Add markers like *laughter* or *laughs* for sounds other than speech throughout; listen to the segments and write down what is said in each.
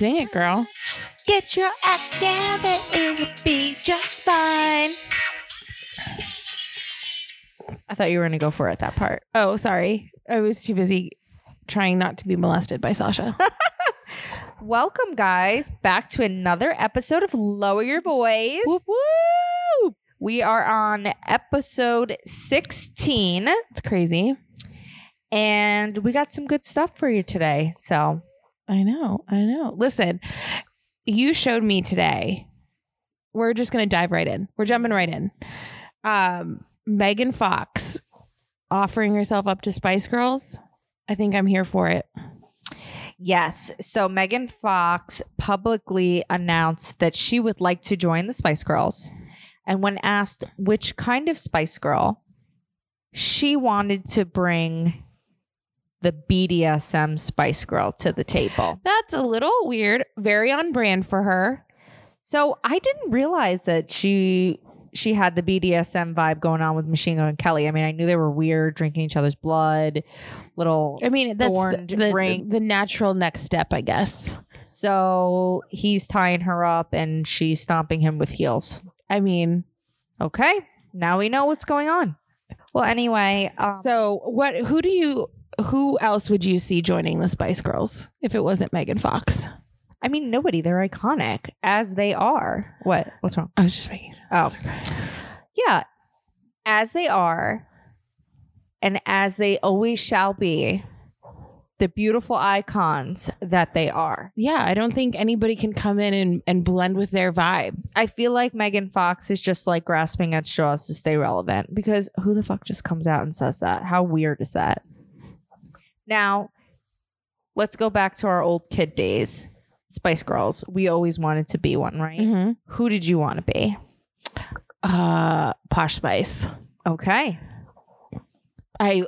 Sing it, girl. Get your act together, it will be just fine. I thought you were gonna go for it that part. Oh, sorry. I was too busy trying not to be molested by Sasha. Welcome, guys, back to another episode of Lower Your Voice. whoop whoop. We are on episode 16, It's crazy. and we got some good stuff for you today. So, I know. I know. Listen, you showed me today. We're just gonna dive right in. We're jumping right in. Um, Megan Fox offering herself up to Spice Girls. I think I'm here for it. Yes. So, Megan Fox publicly announced that she would like to join the Spice Girls. And when asked which kind of Spice Girl, she wanted to bring the BDSM Spice Girl to the table. That's a little weird. Very on brand for her. So I didn't realize that she she had the BDSM vibe going on with Machine Gun Kelly. I mean, I knew they were weird, drinking each other's blood, little. I mean, that's the, the, ring. the natural next step, I guess. So he's tying her up and she's stomping him with heels. I mean, Okay, now we know what's going on. Well, anyway, um, so what? Who do you? Who else would you see joining the Spice Girls if it wasn't Megan Fox? I mean, nobody. They're iconic as they are. What? What's wrong? I was just making. Oh, yeah, as they are, and as they always shall be, the beautiful icons that they are. Yeah, I don't think anybody can come in and, and blend with their vibe. I feel like Megan Fox is just like grasping at straws to stay relevant because who the fuck just comes out and says that? How weird is that? Now, let's go back to our old kid days. Spice Girls. We always wanted to be one, right? Mm-hmm. Who did you want to be? Uh, Posh Spice. Okay. I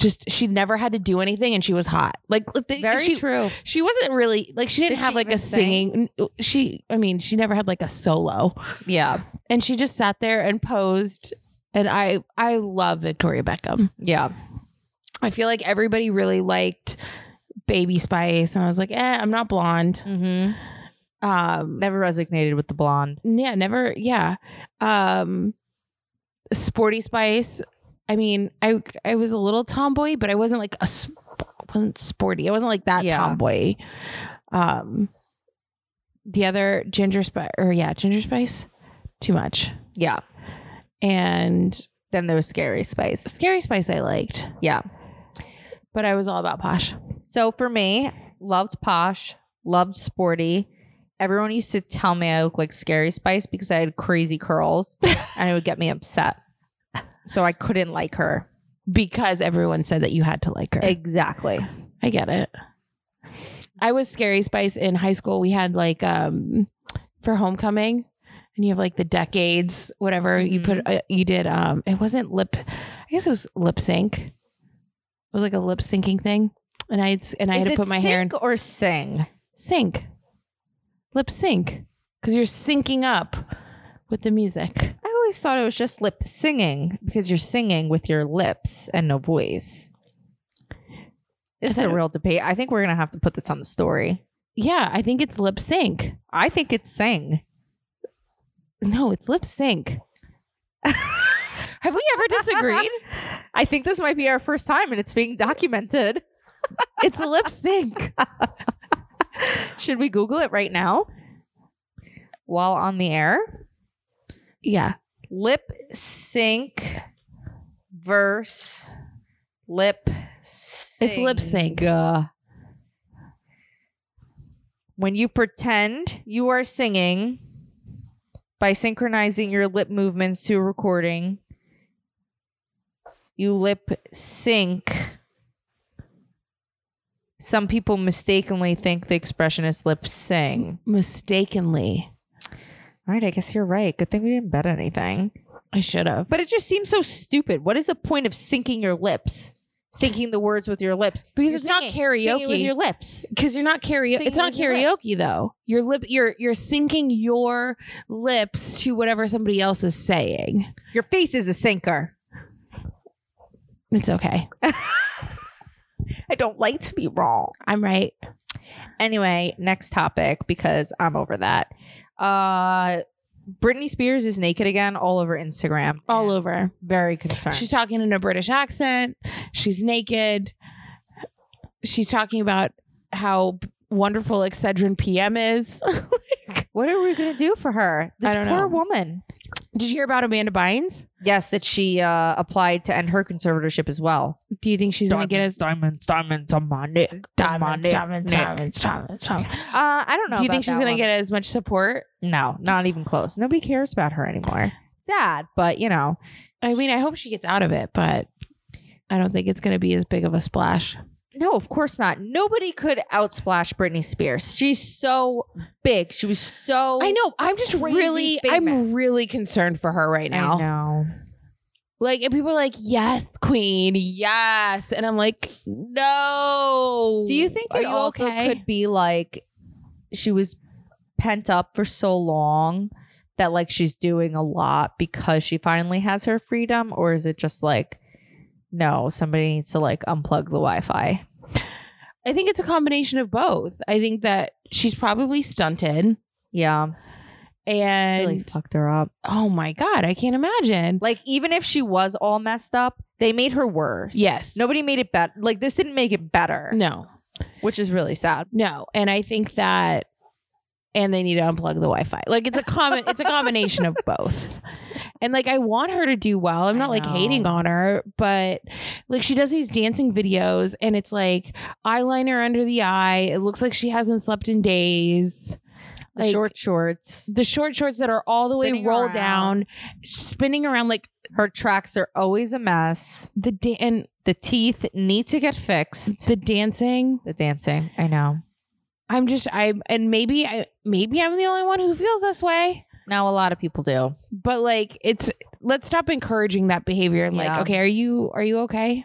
just she never had to do anything and she was hot. Like the- Very she, true. She wasn't really like she didn't Did have she like a even sing? singing. She, I mean, she never had like a solo, Yeah. and she just sat there and posed. And I, I love Victoria Beckham. Yeah. I feel like everybody really liked Baby Spice, and I was like, eh, I'm not blonde. Mm-hmm. Um, Never resignated with the blonde. yeah, never, yeah. Um, Sporty Spice. I mean, I, I was a little tomboy, but I wasn't like a, wasn't sporty. I wasn't like that Yeah. tomboy. Um, the other Ginger Spice, or yeah, Ginger Spice, too much. Yeah. And Then there was Scary Spice. Scary Spice, I liked, Yeah. but I was all about Posh. So for me, loved posh, loved sporty. Everyone used to tell me I look like Scary Spice because I had crazy curls *laughs* and it would get me upset. So I couldn't like her. because everyone said that you had to like her. Exactly. I get it. I was Scary Spice in high school. We had like um for homecoming, and you have like the decades, whatever you put. Uh, you did. Um, it wasn't lip. I guess it was lip sync. It was like a lip syncing thing, and I had, and I had to put my hair in or sing. sync, lip sync, because you're syncing up with the music. I always thought it was just lip singing because you're singing with your lips and no voice. This is a real debate. I think we're gonna have to put this on the story. Yeah, I think it's lip sync. I think it's sing. No, it's lip sync. *laughs* have we ever disagreed? I think this might be our first time and it's being documented. It's a lip sync. *laughs* Should we Google it right now? While on the air? Yeah. Lip sync verse lip sync. It's lip sync. Uh, When you pretend you are singing by synchronizing your lip movements to a recording, you lip sync. Some people mistakenly think the expression is lip sing. Mistakenly. All right, I guess you're right. Good thing we didn't bet anything. I should have. But it just seems so stupid. What is the point of syncing your lips? syncing the words with your lips Because You're it's not singing- singing with karaoke. your lips. because you're not karaoke. Singing It's not with your karaoke though. Your lip, you're you're syncing your lips to whatever somebody else is saying. Your face is a sinker. It's okay. *laughs* I don't like to be wrong. I'm right. Anyway, next topic because I'm over that. Uh Britney Spears is naked again all over Instagram. All over. Very concerned. She's talking in a British accent. She's naked. She's talking about how wonderful Excedrin PM is. *laughs* what are we gonna do for her? This I don't poor know. woman. Did you hear about Amanda Bynes? Yes, that she uh applied to end her conservatorship as well. Do you think she's going to get us diamonds, diamonds on my neck. diamonds, diamonds, diamonds, diamonds, diamonds? Uh, I don't know. Do you think she's going to one. get as much support? No, not even close. Nobody cares about her anymore. Sad, but you know, I mean, I hope she gets out of it, but I don't think it's going to be as big of a splash. No, of course not. Nobody could outsplash Britney Spears. She's so big. She was so. I know. I'm just really, famous. I'm really concerned for her right now. I now. know. Like, and people are like, "Yes, Queen, yes," and I'm like, "No." Do you think Are it you also okay? could be like she was pent up for so long that like she's doing a lot because she finally has her freedom, or is it just like no, somebody needs to like unplug the Wi-Fi? I think it's a combination of both. I think that she's probably stunted, Yeah, and really fucked her up. oh my god, I can't imagine. Like even if she was all messed up, they made her worse. Yes, Nobody made it better. Like this didn't make it better, No, which is really sad. no, and I think that, and they need to unplug the Wi-Fi. Like it's a common, it's a combination of both. And like I want her to do well. I'm not like hating on her, but like she does these dancing videos, and it's like eyeliner under the eye. It looks like she hasn't slept in days. The Like, short shorts. the short shorts that are all the way rolled down, spinning around like Her tracks are always a mess. the da- and The teeth need to get fixed. the dancing. The dancing, I know. I'm just I and maybe I maybe I'm the only one who feels this way, Now a lot of people do. but like it's let's stop encouraging that behavior and like okay, are you are you okay?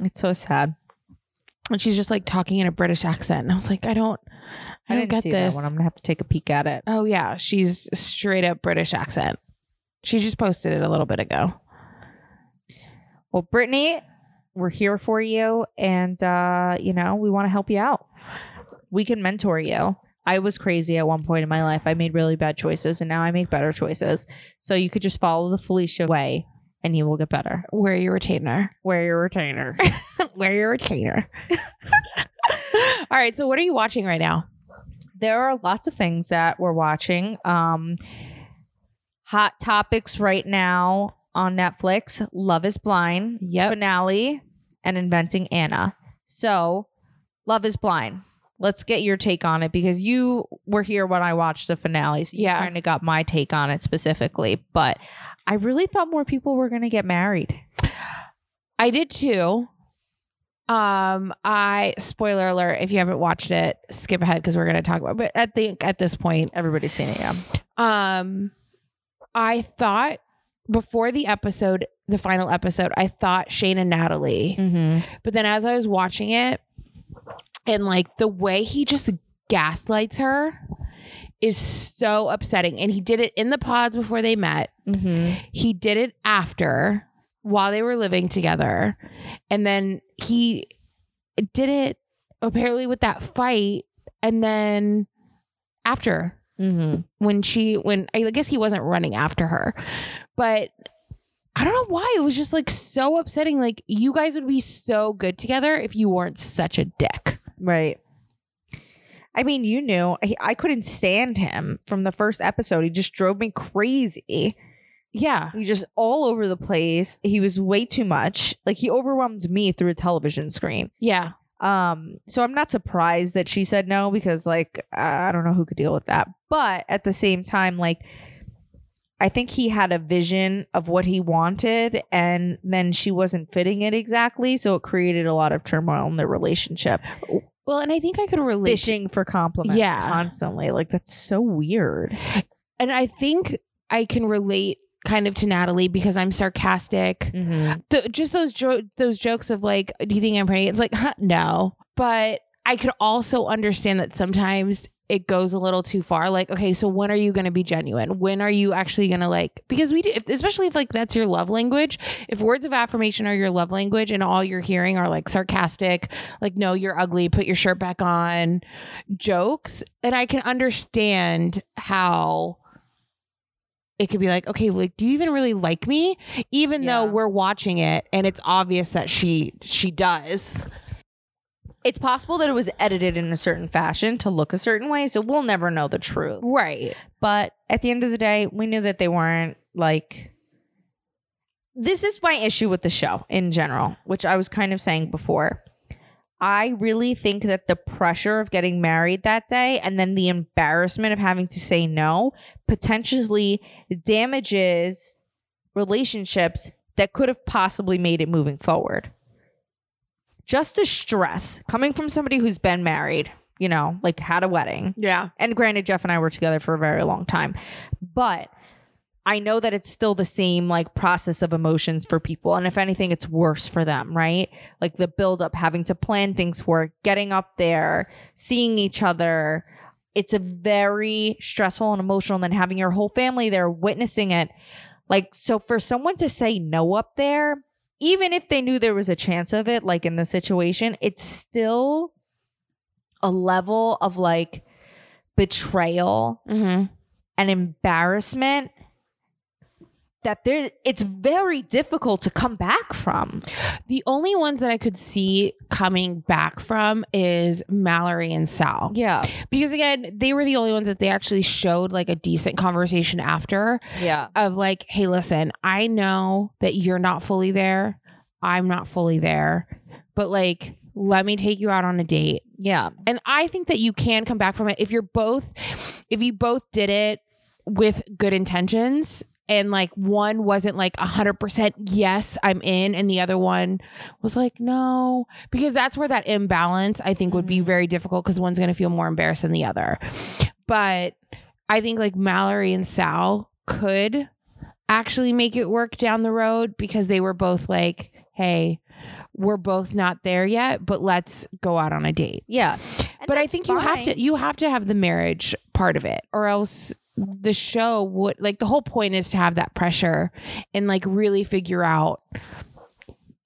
It's so sad. And she's just like talking in a British accent, and I was like, I don't, I, I, don't get this. one. I'm gonna have to take a peek at it. oh yeah, she's straight up British accent. She just posted it a little bit ago. Well, Britney, we're here for you, and uh, you know we want to help you out. We can mentor you. I was crazy at one point in my life. I made really bad choices, and now I make better choices. So you could just follow the Felicia way, and you will get better. Wear your retainer. Wear your retainer. *laughs* Wear your retainer. *laughs* All right, so what are you watching right now? there are lots of things that we're watching. Um, hot topics right now on Netflix: Love Is Blind Yep. finale and Inventing Anna. So, Love Is Blind. Let's get your take on it because you were here when I watched the finale. So you Yeah. kind of got my take on it specifically. But I really thought more people were going to get married. I did too. Um, I spoiler alert, if you haven't watched it, skip ahead because we're gonna talk about but at the at this point, Everybody's seen it, yeah. um I thought before the episode, the final episode, I thought Shane and Natalie. Mm-hmm. But then as I was watching it, and like the way he just gaslights her is so upsetting. And he did it in the pods before they met. Mm-hmm. He did it after while they were living together. And then he did it apparently with that fight. And then after Mm-hmm. when she, when I guess he wasn't running after her, but I don't know why. It was just like so upsetting. Like you guys would be so good together if you weren't such a dick. Right. I mean, you knew I, I couldn't stand him from the first episode. He just drove me crazy. Yeah. He just all over the place. He was way too much. Like he overwhelmed me through a television screen. Yeah. Um, so I'm not surprised that she said no because like I don't know who could deal with that. But at the same time, like I think he had a vision of what he wanted and then she wasn't fitting it exactly. So it created a lot of turmoil in their relationship. Well, and I think I could relate. Fishing for compliments Yeah. constantly. Like that's so weird. and I think I can relate kind of to Natalie because I'm sarcastic. Mhm. Th- just those jo- those jokes of like, do you think I'm pretty? It's like, huh, no. But I could also understand that sometimes it goes a little too far. Like, okay, so when are you going to be genuine? When are you actually going to like? Because we do, if, especially if like that's your love language. If words of affirmation are your love language, and all you're hearing are like sarcastic, like, no, you're ugly, put your shirt back on, jokes, and I can understand how it could be like, okay, like, do you even really like me? Even though we're watching it and it's obvious that she she does. It's possible that it was edited in a certain fashion to look a certain way, so we'll never know the truth. Right. But at the end of the day, we knew that they weren't like. This is my issue with the show in general, which I was kind of saying before. I really think that the pressure of getting married that day and then the embarrassment of having to say no potentially damages relationships that could have possibly made it moving forward. Just the stress coming from somebody who's been married, you know, like had a wedding, Yeah. and granted jeff and i were together for a very long time but i know that it's still the same like process of emotions for people. And if anything it's worse for them right? Like the build up having to plan things for it getting up there seeing each other. It's a very stressful and emotional and then having your whole family there witnessing it. Like so for someone to say no up there even if they knew there was a chance of it like in the situation it's still a level of like betrayal Mm-hmm. and embarrassment that there it's very difficult to come back from. The only ones that I could see coming back from is Mallory and Sal. Yeah. Because again, they were the only ones that they actually showed like a decent conversation after Yeah. of like, hey, listen, I know that you're not fully there. I'm not fully there. But like, let me take you out on a date. Yeah. And I think that you can come back from it if you're both, if you both did it with good intentions and like one wasn't like 100% yes, I'm in, and the other one was like, no, because that's where that imbalance I think would be Mhm. very difficult because one's going to feel more embarrassed than the other. But I think like Mallory and Sal could actually make it work down the road because they were both like, hey, we're both not there yet, but let's go out on a date. Yeah. but I think you have to you have to have the marriage part of it or else the show would like the whole point is to have that pressure and like really figure out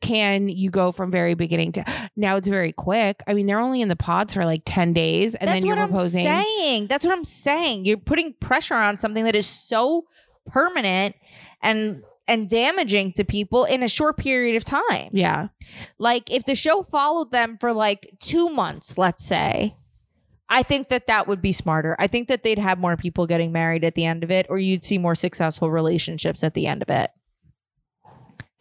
can you go from very beginning to now it's very quick. I mean, they're only in the pods for like 10 days and That's then you're what proposing. I'm saying. That's what I'm saying. You're putting pressure on something that is so permanent and and damaging to people in a short period of time. Yeah. Like if the show followed them for like 2 months, let's say, I think that that would be smarter. I think that they'd have more people getting married at the end of it or you'd see more successful relationships at the end of it.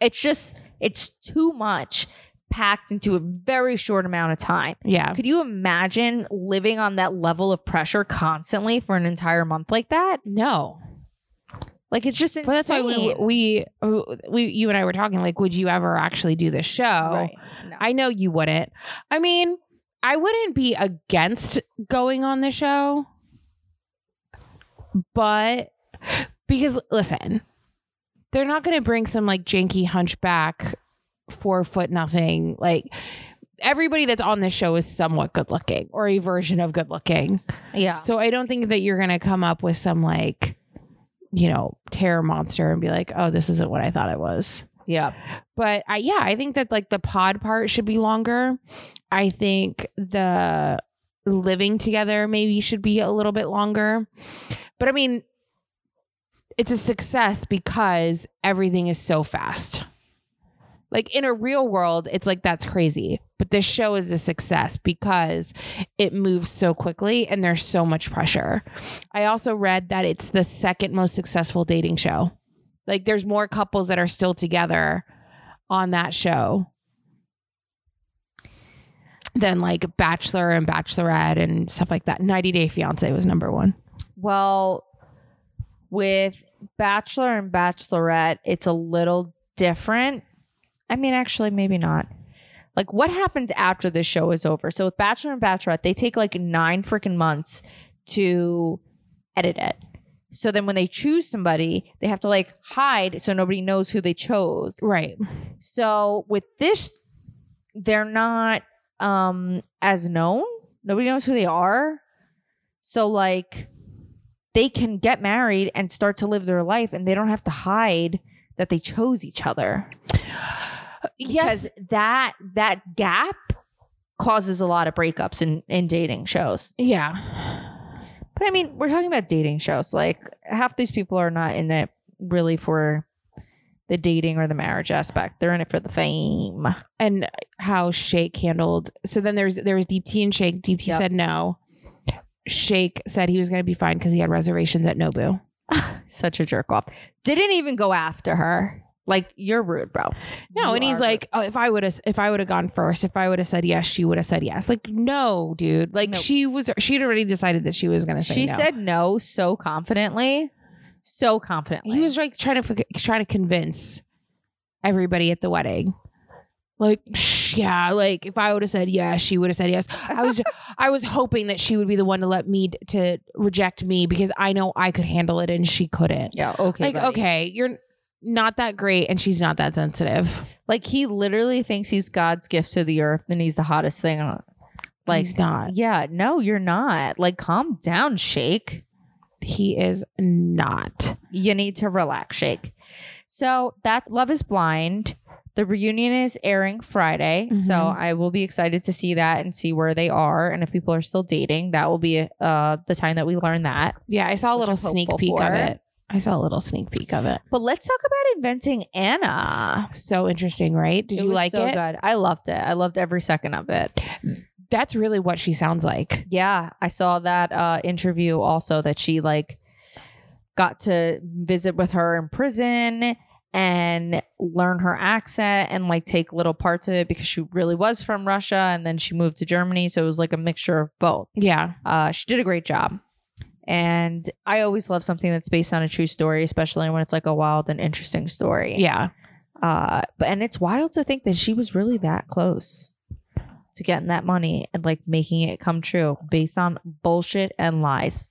It's just it's too much packed into a very short amount of time. Yeah. Could you imagine living on that level of pressure constantly for an entire month like that? No. Like it's just insane. But that's why we we we you and I were talking like would you ever actually do this show? Right. No. I know you wouldn't. I mean, I wouldn't be against going on the show, but because listen, they're not going to bring some like janky hunchback, four foot nothing. Like everybody that's on this show is somewhat good looking or a version of good looking. yeah. So I don't think that you're going to come up with some like, you know, terror monster and be like, oh, this isn't what I thought it was Yeah. but I, yeah, I think that like the pod part should be longer. I think the living together maybe should be a little bit longer. But I mean, it's a success because everything is so fast. Like in a real world, it's like that's crazy. But this show is a success because it moves so quickly and there's so much pressure. I also read that it's the second most successful dating show. Like there's more couples that are still together on that show than like Bachelor and Bachelorette and stuff like that. 90 Day Fiance was number one. Well, with Bachelor and Bachelorette, it's a little different. I mean, actually, maybe not. Like, what happens after the show is over? So, with Bachelor and Bachelorette, they take like nine freaking months to edit it. So then when they choose somebody, they have to like hide so nobody knows who they chose. Right. So with this, they're not um as known. Nobody knows who they are. So like they can get married and start to live their life and they don't have to hide that they chose each other. Yes. Because that that gap causes a lot of breakups in, in dating shows. Yeah. But I mean, we're talking about dating shows. Like half these people are not in it really for the dating or the marriage aspect. They're in it for the fame. And how Shake handled. So then there's there was Deepti and Shake. Deepti Yep. said no. Shake said he was going to be fine because he had reservations at Nobu. *laughs* Such a jerk off. Didn't even go after her. Like you're rude, bro. No, You and he's like, oh, if I would have, if I would have gone first, if I would have said yes, she would have said yes. Like, no, dude. Like No. she was, she'd already decided that she was going to say She no. said no so confidently. So confidently. he was like trying to trying to convince everybody at the wedding. Like, psh, yeah, like if I would have said yes, she would have said yes. I was, *laughs* I was hoping that she would be the one to let me to reject me because I know I could handle it and she couldn't. Yeah, okay. like, buddy. okay, you're not that great and she's not that sensitive. Like he literally thinks he's God's gift to the earth and he's the hottest thing on like He's not. Yeah, no, you're not. Like calm down, Shake. He is not. You need to relax, Shake. So that's Love is Blind. The reunion is airing Friday. So Mhm. I will be excited to see that and see where they are and if people are still dating. That will be uh the time that we learn that. Yeah, I saw a little sneak peek of it. I saw a little sneak peek of it. But let's talk about inventing Anna. So interesting, right? Did It you was like so it? good. I loved it. I loved every second of it. That's really what she sounds like. Yeah, I saw that uh, interview also that she like got to visit with her in prison and learn her accent and like take little parts of it because she really was from Russia and then she moved to Germany, so it was like a mixture of both. Yeah. Uh, she did a great job. And I always love something that's based on a true story, especially when it's like a wild and interesting story. Yeah. Uh, but and it's wild to think that she was really that close to getting that money and like making it come true based on bullshit and lies.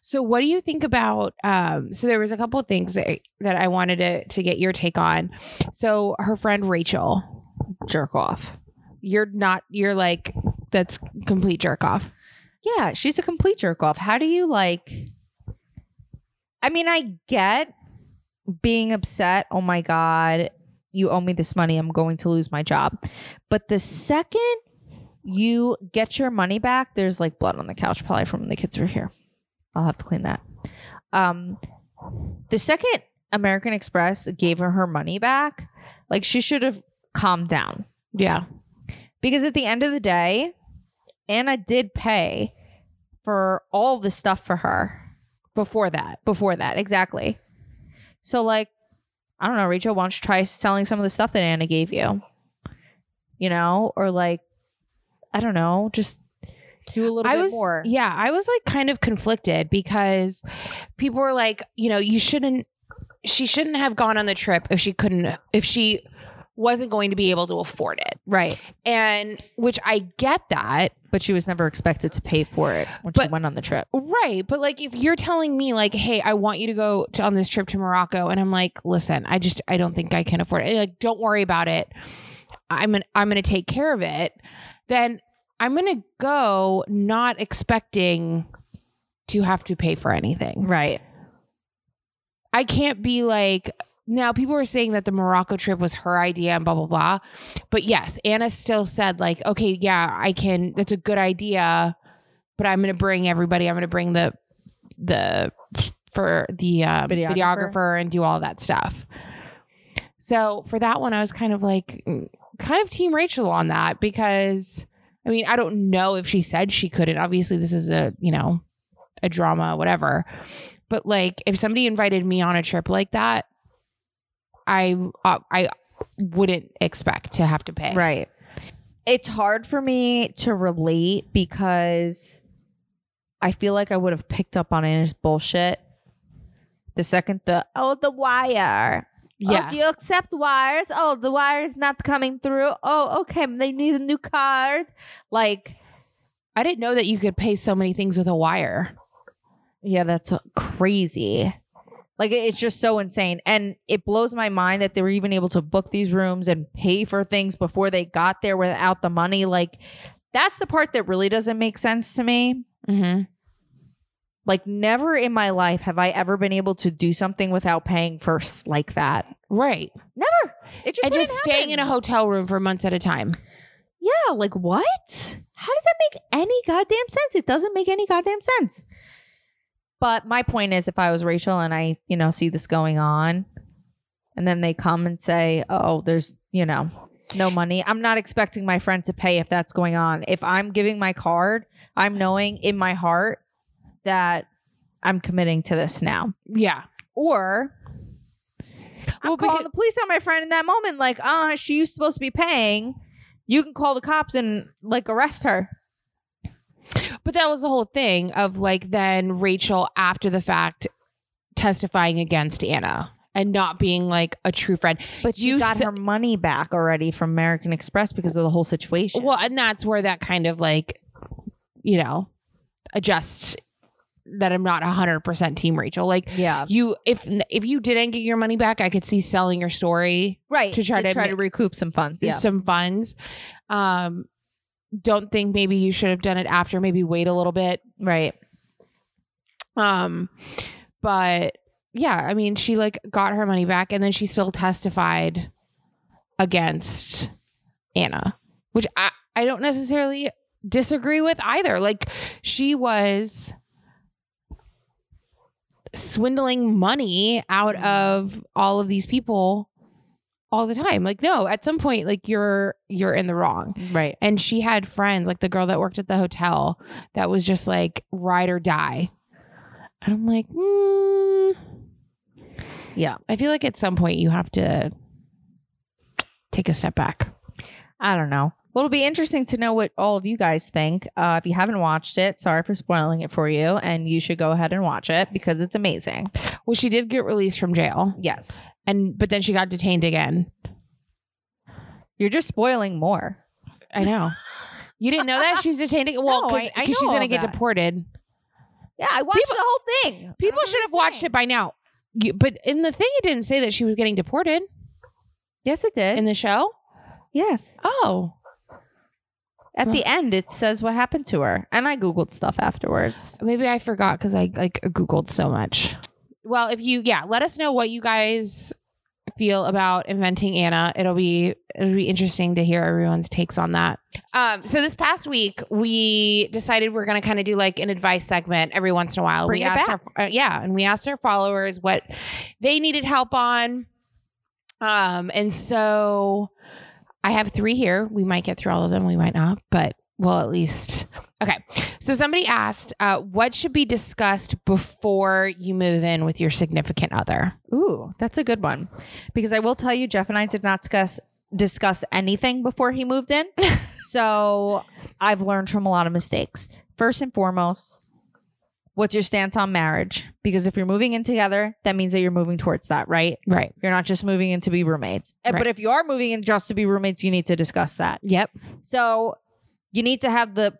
So what do you think about um so there was a couple of things that, that I wanted to to get your take on. So her friend Rachel, Jerk off. you're not you're like that's complete jerk off. Yeah, she's a complete jerk off. How do you like? I mean, I get being upset. Oh my God, you owe me this money. I'm going to lose my job. But the second you get your money back, there's like blood on the couch, probably from when the kids were here. I'll have to clean that. Um, the second American Express gave her her money back, like she should have calmed down. Yeah. Because at the end of the day, Anna did pay for all the stuff for her Before that. before that. Exactly. So, like, I don't know, Rachel, why don't you try selling some of the stuff that Anna gave you? You know, or like, I don't know, just do a little I bit was more. yeah, I was like kind of conflicted because people were like, you know, you shouldn't she shouldn't have gone on the trip if she couldn't if she wasn't going to be able to afford it. Right. And which I get that, But she was never expected to pay for it when she went on the trip. Right. But like if you're telling me like, hey, I want you to go to, on this trip to Morocco, and I'm like, listen, I just I don't think I can afford it. Like, don't worry about it. I'm gonna I'm gonna take care of it. Then I'm gonna go not expecting to have to pay for anything. Right. I can't be like now people were saying that the Morocco trip was her idea and blah blah blah. But yes, Anna still said like, okay, yeah, I can that's a good idea, but I'm gonna bring everybody, I'm gonna bring the the for the um, Videographer. videographer and do all that stuff. So for that one, I was kind of like mm, kind of team Rachel on that because I mean, I don't know if she said she couldn't. Obviously, this is a, you know, a drama, whatever. But like if somebody invited me on a trip like that, I uh, I wouldn't expect to have to pay. Right. It's hard for me to relate because I feel like I would have picked up on Anna's bullshit the second the oh the wire. Yeah. Oh, do you accept wires? Oh, the wire is not coming through. Oh, okay. They need a new card. Like, I didn't know that you could pay so many things with a wire. Yeah, that's crazy. Like it's just so insane. And it blows my mind that they were even able to book these rooms and pay for things before they got there without the money. Like that's the part that really doesn't make sense to me. Mm-hmm. Like never in my life have I ever been able to do something without paying first like that. Right. Never. It just and just staying in a hotel room for months at a time. Yeah, like what? How does that make any goddamn sense? It doesn't make any goddamn sense. But my point is if I was Rachel and I, you know, see this going on and then they come and say, "Oh, there's, you know, no money." I'm not expecting my friend to pay if that's going on. If I'm giving my card, I'm knowing in my heart that I'm committing to this now. Yeah. Or I'm Well, calling because- the police on my friend in that moment, like, ah, she's supposed to be paying. You can call the cops and like arrest her. But that was the whole thing of like then Rachel after the fact testifying against Anna and not being like a true friend. But you got sa- her money back already from American Express because of the whole situation. Well, and that's where that kind of like, you know, adjusts that I'm not hundred percent team Rachel. Like yeah, you, if if you didn't get your money back, I could see selling your story right. to try to try ma- to recoup some funds. Yeah, some funds. Um, don't think maybe you should have done it after. Maybe wait a little bit. right. Um, but yeah, I mean, she like got her money back, and then she still testified against Anna, which I I don't necessarily disagree with either. Like she was swindling money out of all of these people all the time. Like no, at some point like you're you're in the wrong. Right. And she had friends like the girl that worked at the hotel that was just like ride or die. And I'm like, mm, Yeah. I feel like at some point you have to take a step back. I don't know. Well, it'll be interesting to know what all of you guys think. Uh, if you haven't watched it, sorry for spoiling it for you, and you should go ahead and watch it because it's amazing. Well, she did get released from jail, Yes, and but then she got detained again. you're just spoiling more. I know. You didn't know that she's detained again? Well, *laughs* No, because I- I she's gonna get that. deported. Yeah, I watched People- the whole thing. People should have watched it by now. You, but in the thing, it didn't say that she was getting deported Yes, it did. in the show. yes, Oh, at the end, it says what happened to her, and I googled stuff afterwards. Maybe I forgot because I like Googled so much. Well, if you, yeah, let us know what you guys feel about inventing Anna. It'll be it'll be interesting to hear everyone's takes on that. Um, so this past week we decided we're gonna kind of do like an advice segment every once in a while. Bring we it asked back. our uh, yeah, and we asked our followers what they needed help on. Um, and so I have three here. We might get through all of them, we might not, but we'll at least okay. So somebody asked, uh, what should be discussed before you move in with your significant other? Ooh, that's a good one. Because I will tell you, Jeff and I did not discuss discuss anything before he moved in. *laughs* so I've learned from a lot of mistakes. First and foremost, what's your stance on marriage? Because if you're moving in together, that means that you're moving towards that, right? Right. You're not just moving in to be roommates. Right. But if you are moving in just to be roommates, you need to discuss that. Yep. So you need to have the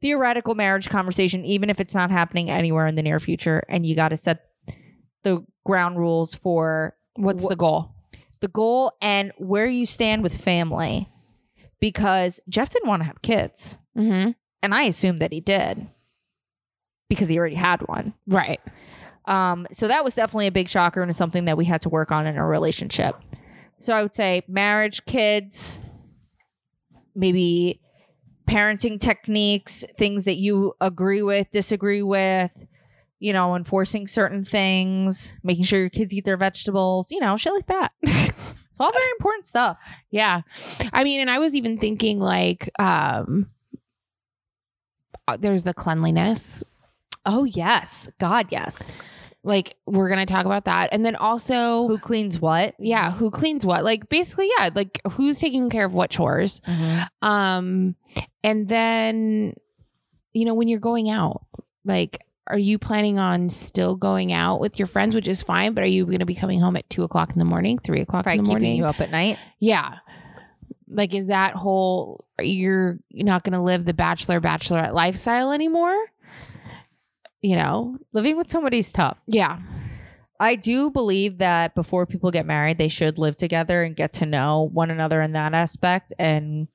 theoretical marriage conversation, even if it's not happening anywhere in the near future. And you got to set the ground rules for What's Wh- the goal? the goal and where you stand with family. Because Jeff didn't want to have kids. Mm-hmm. And I assumed that he did because he already had one. Right. Um, so that was definitely a big shocker and something that we had to work on in our relationship. So I would say marriage, kids, maybe parenting techniques, things that you agree with, disagree with, you know, enforcing certain things, making sure your kids eat their vegetables, you know, shit like that. *laughs* it's all very important stuff. Yeah. I mean, and I was even thinking like, um, uh, there's the cleanliness. Oh, yes. God, yes. Like we're gonna talk about that, and then also, Who cleans what? yeah, who cleans what? Like basically, yeah, like who's taking care of what chores. Um, and then, you know, when you're going out, like, are you planning on still going out with your friends, which is fine, but are you going to be coming home at two o'clock in the morning, three o'clock Probably in the keeping morning? you up at night. Yeah. Like, is that whole, you're not going to live the bachelor, bachelorette lifestyle anymore? You know, Living with somebody's tough. yeah. I do believe that before people get married, they should live together and get to know one another in that aspect and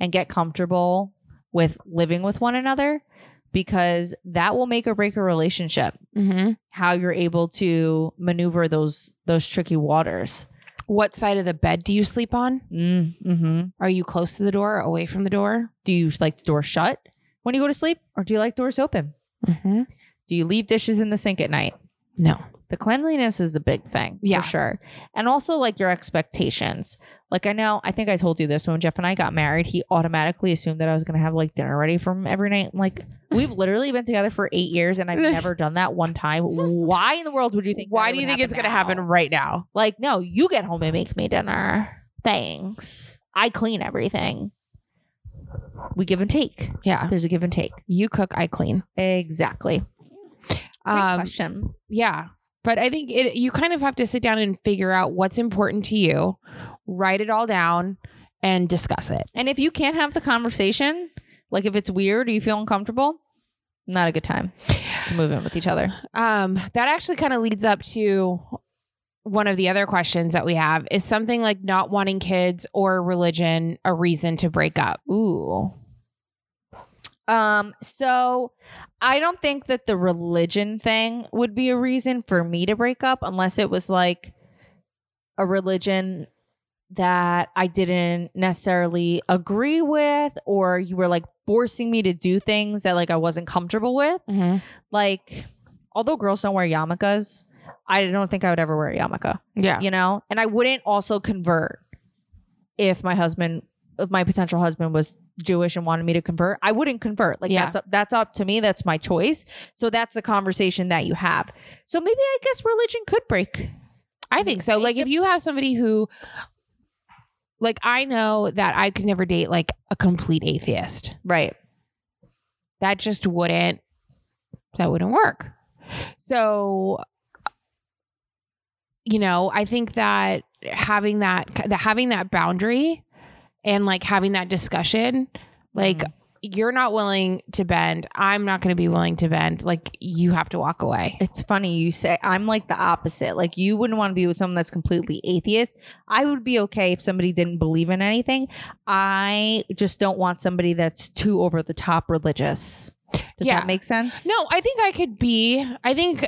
and get comfortable with living with one another because that will make or break a relationship. Mm-hmm. How you're able to maneuver those those tricky waters. What side of the bed do you sleep on? Mm-hmm. Are you close to the door, away from the door? Do you like the door shut when you go to sleep, or do you like doors open? Mm-hmm. Do you leave dishes in the sink at night? No. the cleanliness is a big thing Yeah. for sure and also like your expectations like i know i think i told you this when jeff and i got married he automatically assumed that i was going to have like dinner ready for him every night like we've *laughs* literally been together for eight years and i've *laughs* never done that one time why in the world would you think Why do you think it's going to happen right now? like no you get home and make me dinner thanks i clean everything we give and take Yeah. there's a give and take You cook, I clean. exactly Um, question yeah. But I think it, you kind of have to sit down and figure out what's important to you, write it all down, and discuss it. And if you can't have the conversation, like if it's weird or you feel uncomfortable, not a good time to move in with each other. Um, that actually kind of leads up to one of the other questions that we have is something like not wanting kids or religion a reason to break up. Ooh. Um, so I don't think that the religion thing would be a reason for me to break up unless it was like a religion that I didn't necessarily agree with or you were like forcing me to do things that like I wasn't comfortable with. Like although girls don't wear yarmulkes, I don't think I would ever wear a yarmulke. Yeah. you know and i wouldn't also convert if my husband if my potential husband was jewish and wanted me to convert i wouldn't convert like Yeah. that's up, that's up to me that's my choice so that's the conversation that you have so maybe i guess religion could break I think so. Like if you have somebody who like I know that I could never date like a complete atheist. right That just wouldn't that wouldn't work. So you know, I think that having that that having that boundary and like having that discussion like you're not willing to bend, I'm not going to be willing to bend. Like you have to walk away. it's funny you say i'm like the opposite like you wouldn't want to be with someone that's completely atheist i would be okay if somebody didn't believe in anything i just don't want somebody that's too over the top religious does Yeah. that make sense No, I think I could be. I think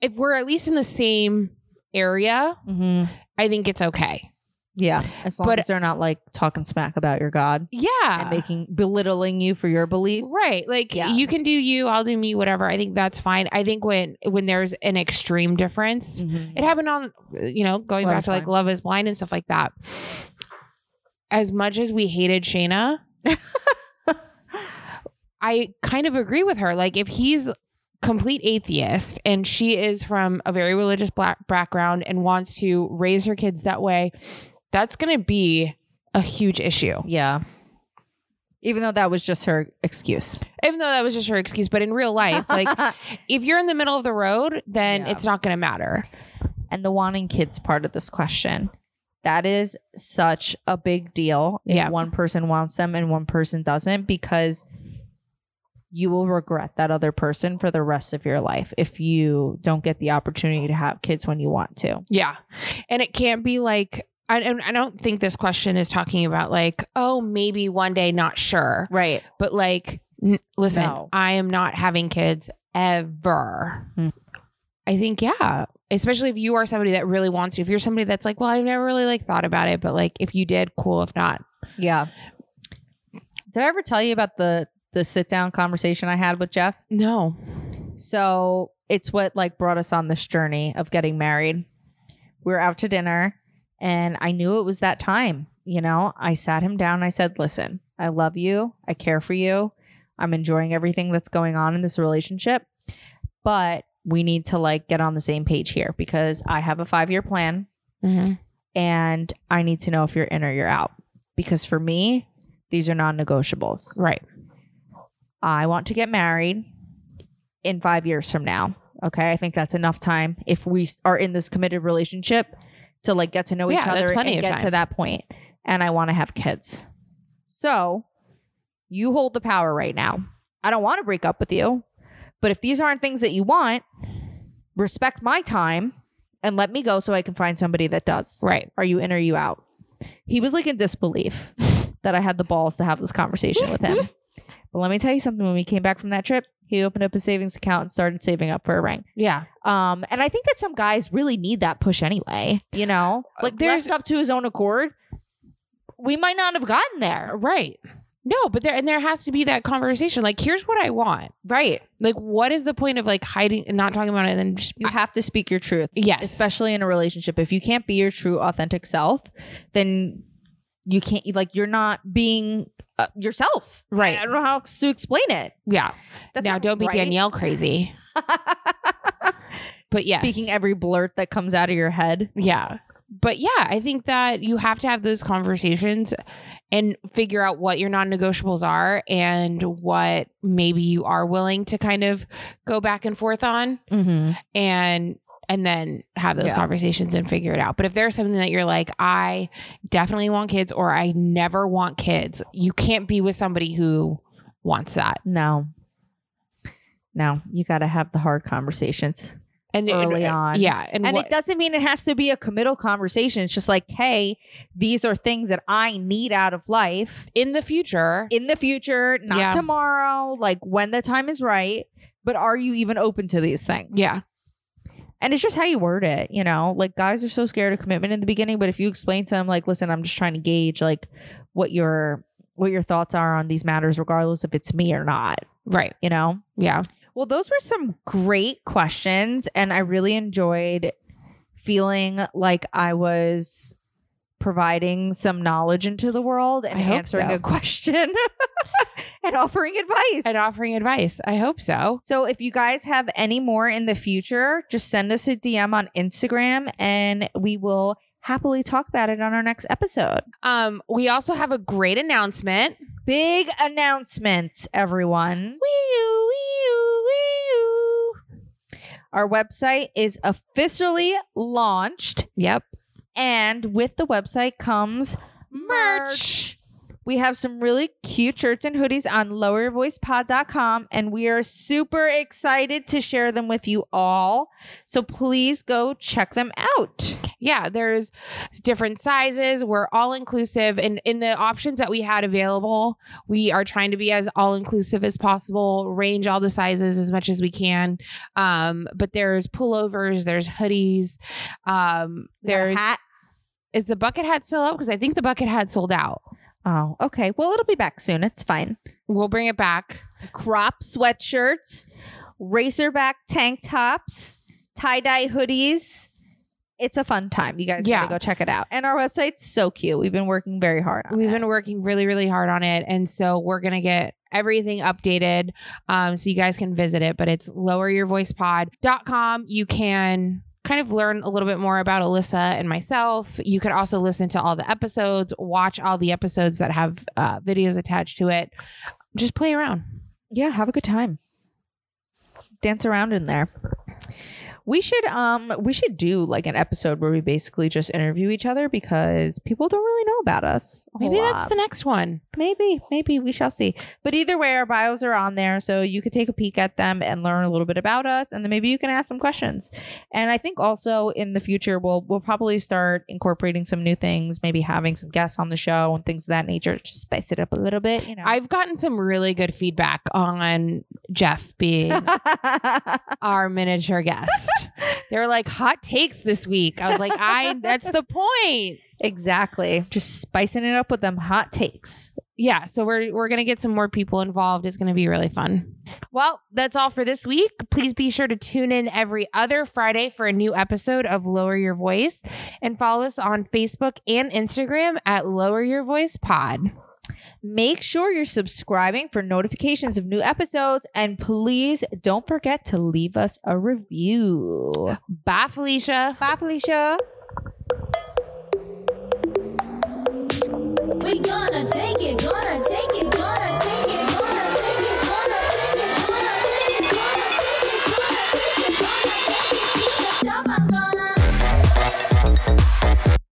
if we're at least in the same area, hmm I think it's okay. Yeah, as long But- as they're not like talking smack about your God Yeah. and making belittling you for your beliefs. Right. Like Yeah. you can do you, I'll do me, whatever. I think that's fine. I think when when there's an extreme difference, Mhm. it happened on you know, going Love back to like Blind. Love is Blind and stuff like that. As much as we hated Shaina, *laughs* I kind of agree with her. Like if he's complete atheist and she is from a very religious black background and wants to raise her kids that way, that's going to be a huge issue. Yeah. Even though that was just her excuse. Even though that was just her excuse, but in real life, *laughs* like if you're in the middle of the road, then Yeah. it's not going to matter. and the wanting kids part of this question. That is such a big deal if Yeah. one person wants them and one person doesn't because you will regret that other person for the rest of your life if you don't get the opportunity to have kids when you want to. Yeah. And it can't be like, I, and I don't think this question is talking about like, oh, maybe one day, not sure. Right. But like, n- listen, No. I am not having kids ever. Hmm. I think, yeah. Especially if you are somebody that really wants to. If you're somebody that's like, well, I've never really like thought about it, but like if you did, cool. If not, Yeah. Did I ever tell you about the the sit down conversation I had with Jeff? no. So it's what like brought us on this journey of getting married. We were out to dinner and I knew it was that time. You know, I sat him down. I said, listen, I love you. I care for you. I'm enjoying everything that's going on in this relationship. But we need to like get on the same page here because I have a five year plan Mm-hmm. and I need to know if you're in or you're out. Because for me, these are non negotiables. Right. I want to get married in five years from now. Okay. I think that's enough time if we are in this committed relationship to like get to know each Yeah, that's other and get to that point. And I want to have kids. So you hold the power right now. I don't want to break up with you, But if these aren't things that you want, respect my time and let me go so I can find somebody that does. Right. Are you in or are you out? He was like in disbelief *laughs* that I had the balls to have this conversation with him. *laughs* But let me tell you something. When we came back from that trip, he opened up a savings account and started saving up for a ring. Yeah. Um, and I think that some guys really need that push anyway. You know, like there's- left up to his own accord, we might not have gotten there. Right. No, but there and there has to be that conversation. Like, here's what I want. Right. Like, what is the point of like hiding and not talking about it and then just You have to speak your truth. Yes. Especially in a relationship. If you can't be your true, authentic self, then you can't, like, you're not being uh, yourself. Right. I don't know how else to explain it. yeah. That's now don't be right. Danielle crazy. *laughs* But yes. Speaking every blurt that comes out of your head. Yeah. But yeah, I think that you have to have those conversations and figure out what your non negotiables are and what maybe you are willing to kind of go back and forth on Mm-hmm. and and then have those Yeah. conversations and figure it out. But if there's something that you're like, I definitely want kids or I never want kids, you can't be with somebody who wants that. No. No, you got to have the hard conversations. And Early uh, on. Yeah. And, And what- it doesn't mean it has to be a committal conversation. It's just like, hey, these are things that I need out of life in the future, in the future, not Yeah. tomorrow, like when the time is right. But are you even open to these things? yeah. And it's just how you word it, you know? Like guys are so scared of commitment in the beginning, but if you explain to them like, listen, I'm just trying to gauge like what your what your thoughts are on these matters regardless if it's me or not, Right. you know? Yeah. Well, those were some great questions, and I really enjoyed feeling like I was providing some knowledge into the world and I answering so. a question *laughs* and offering advice. And offering advice. I hope so. so, if you guys have any more in the future, just send us a DM on Instagram and we will happily talk about it on our next episode. Um, we also have a great announcement. Big announcements, everyone. Wee-oo, wee-oo, wee-oo. Our website is officially launched, Yep. And with the website comes merch. We have some really cute shirts and hoodies on loweryourvoicepod.com, and we are super excited to share them with you all. So please go check them out. Yeah, there's different sizes. We're all inclusive. And in the options that we had available, we are trying to be as all inclusive as possible, range all the sizes as much as we can. Um, but there's pullovers, there's hoodies, um, there's. Is the bucket hat still up? Because I think the bucket hat sold out. Oh, okay. Well, it'll be back soon. It's fine. We'll bring it back. crop sweatshirts, racerback tank tops, tie dye hoodies. It's a fun time. You guys Yeah. gotta go check it out. And our website's so cute. We've been working very hard on We've it. been working really, really hard on it. And so we're going to get everything updated um, so you guys can visit it. But it's loweryourvoicepod.com. You can kind of learn a little bit more about Alyssa and myself. You could also listen to all the episodes, watch all the episodes that have uh, videos attached to it. Just play around. yeah, have a good time. Dance around in there. We should um we should do like an episode where we basically just interview each other because people don't really know about us. Maybe that's lot. the next one. Maybe, maybe we shall see. But either way, our bios are on there, so you could take a peek at them and learn a little bit about us, and then maybe you can ask some questions. And I think also in the future, we'll we'll probably start incorporating some new things, maybe having some guests on the show and things of that nature, just spice it up a little bit. You know, I've gotten some really good feedback on Jeff being *laughs* our miniature guest. *laughs* they were like hot takes this week. I was like, I *laughs* that's the point. exactly just spicing it up with them hot takes. Yeah, so we're we're gonna get some more people involved. It's gonna be really fun. Well, that's all for this week. Please be sure to tune in every other Friday for a new episode of Lower Your Voice and follow us on Facebook and Instagram at Lower Your Voice Pod. Make sure you're subscribing for notifications of new episodes, and please don't forget to leave us a review. Bye, Felicia. Bye, Felicia. We gonna take it, gonna take